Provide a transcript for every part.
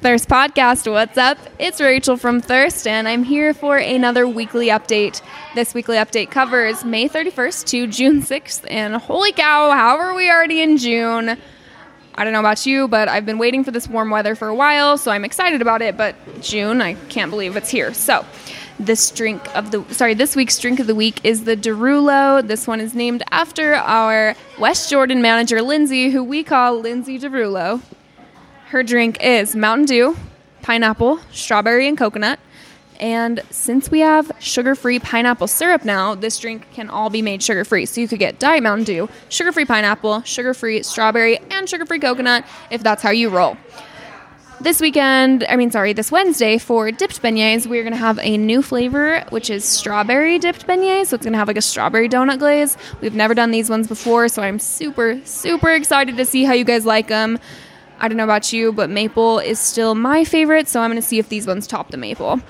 Thirst Podcast, what's up? It's Rachel from Thirst, and I'm here for another weekly update. This weekly update covers May 31st to June 6th, and holy cow, how are we already in June? I don't know about you, but I've been waiting for this warm weather for a while, so I'm excited about it. But June, I can't believe it's here. So, this drink of the sorry, this week's drink of the week is the Derulo. This one is named after our West Jordan manager Lindsay, who we call Lindsay Derulo. Her drink is Mountain Dew, pineapple, strawberry, and coconut. And since we have sugar free pineapple syrup now, this drink can all be made sugar free. So you could get Diet Mountain Dew, sugar free pineapple, sugar free strawberry, and sugar free coconut if that's how you roll. This weekend, I mean, sorry, this Wednesday for dipped beignets, we're gonna have a new flavor, which is strawberry dipped beignets. So it's gonna have like a strawberry donut glaze. We've never done these ones before, so I'm super, super excited to see how you guys like them. I don't know about you, but maple is still my favorite, so I'm going to see if these ones top the maple.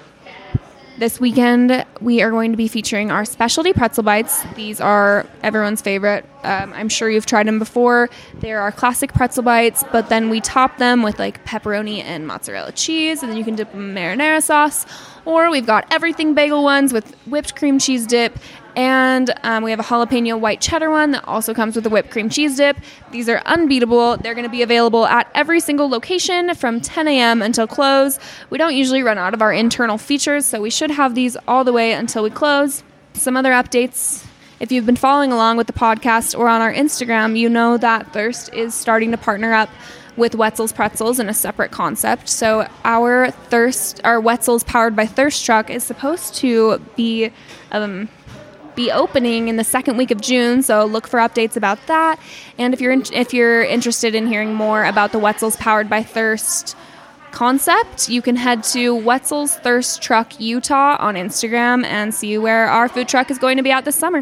This weekend, we are going to be featuring our specialty pretzel bites. These are everyone's favorite. Um, I'm sure you've tried them before. They're our classic pretzel bites, but then we top them with like pepperoni and mozzarella cheese, and then you can dip them in marinara sauce. Or we've got everything bagel ones with whipped cream cheese dip and um, we have a jalapeno white cheddar one that also comes with a whipped cream cheese dip. These are unbeatable. They're going to be available at every single location from 10 a.m. until close. We don't usually run out of our internal features, so we should have these all the way until we close. Some other updates. If you've been following along with the podcast or on our Instagram, you know that Thirst is starting to partner up with Wetzel's Pretzels in a separate concept. So our Thirst, our Wetzel's powered by Thirst truck is supposed to be um, be opening in the second week of June, so look for updates about that. And if you're in, if you're interested in hearing more about the Wetzel's Powered by Thirst concept, you can head to Wetzel's Thirst Truck Utah on Instagram and see where our food truck is going to be out this summer.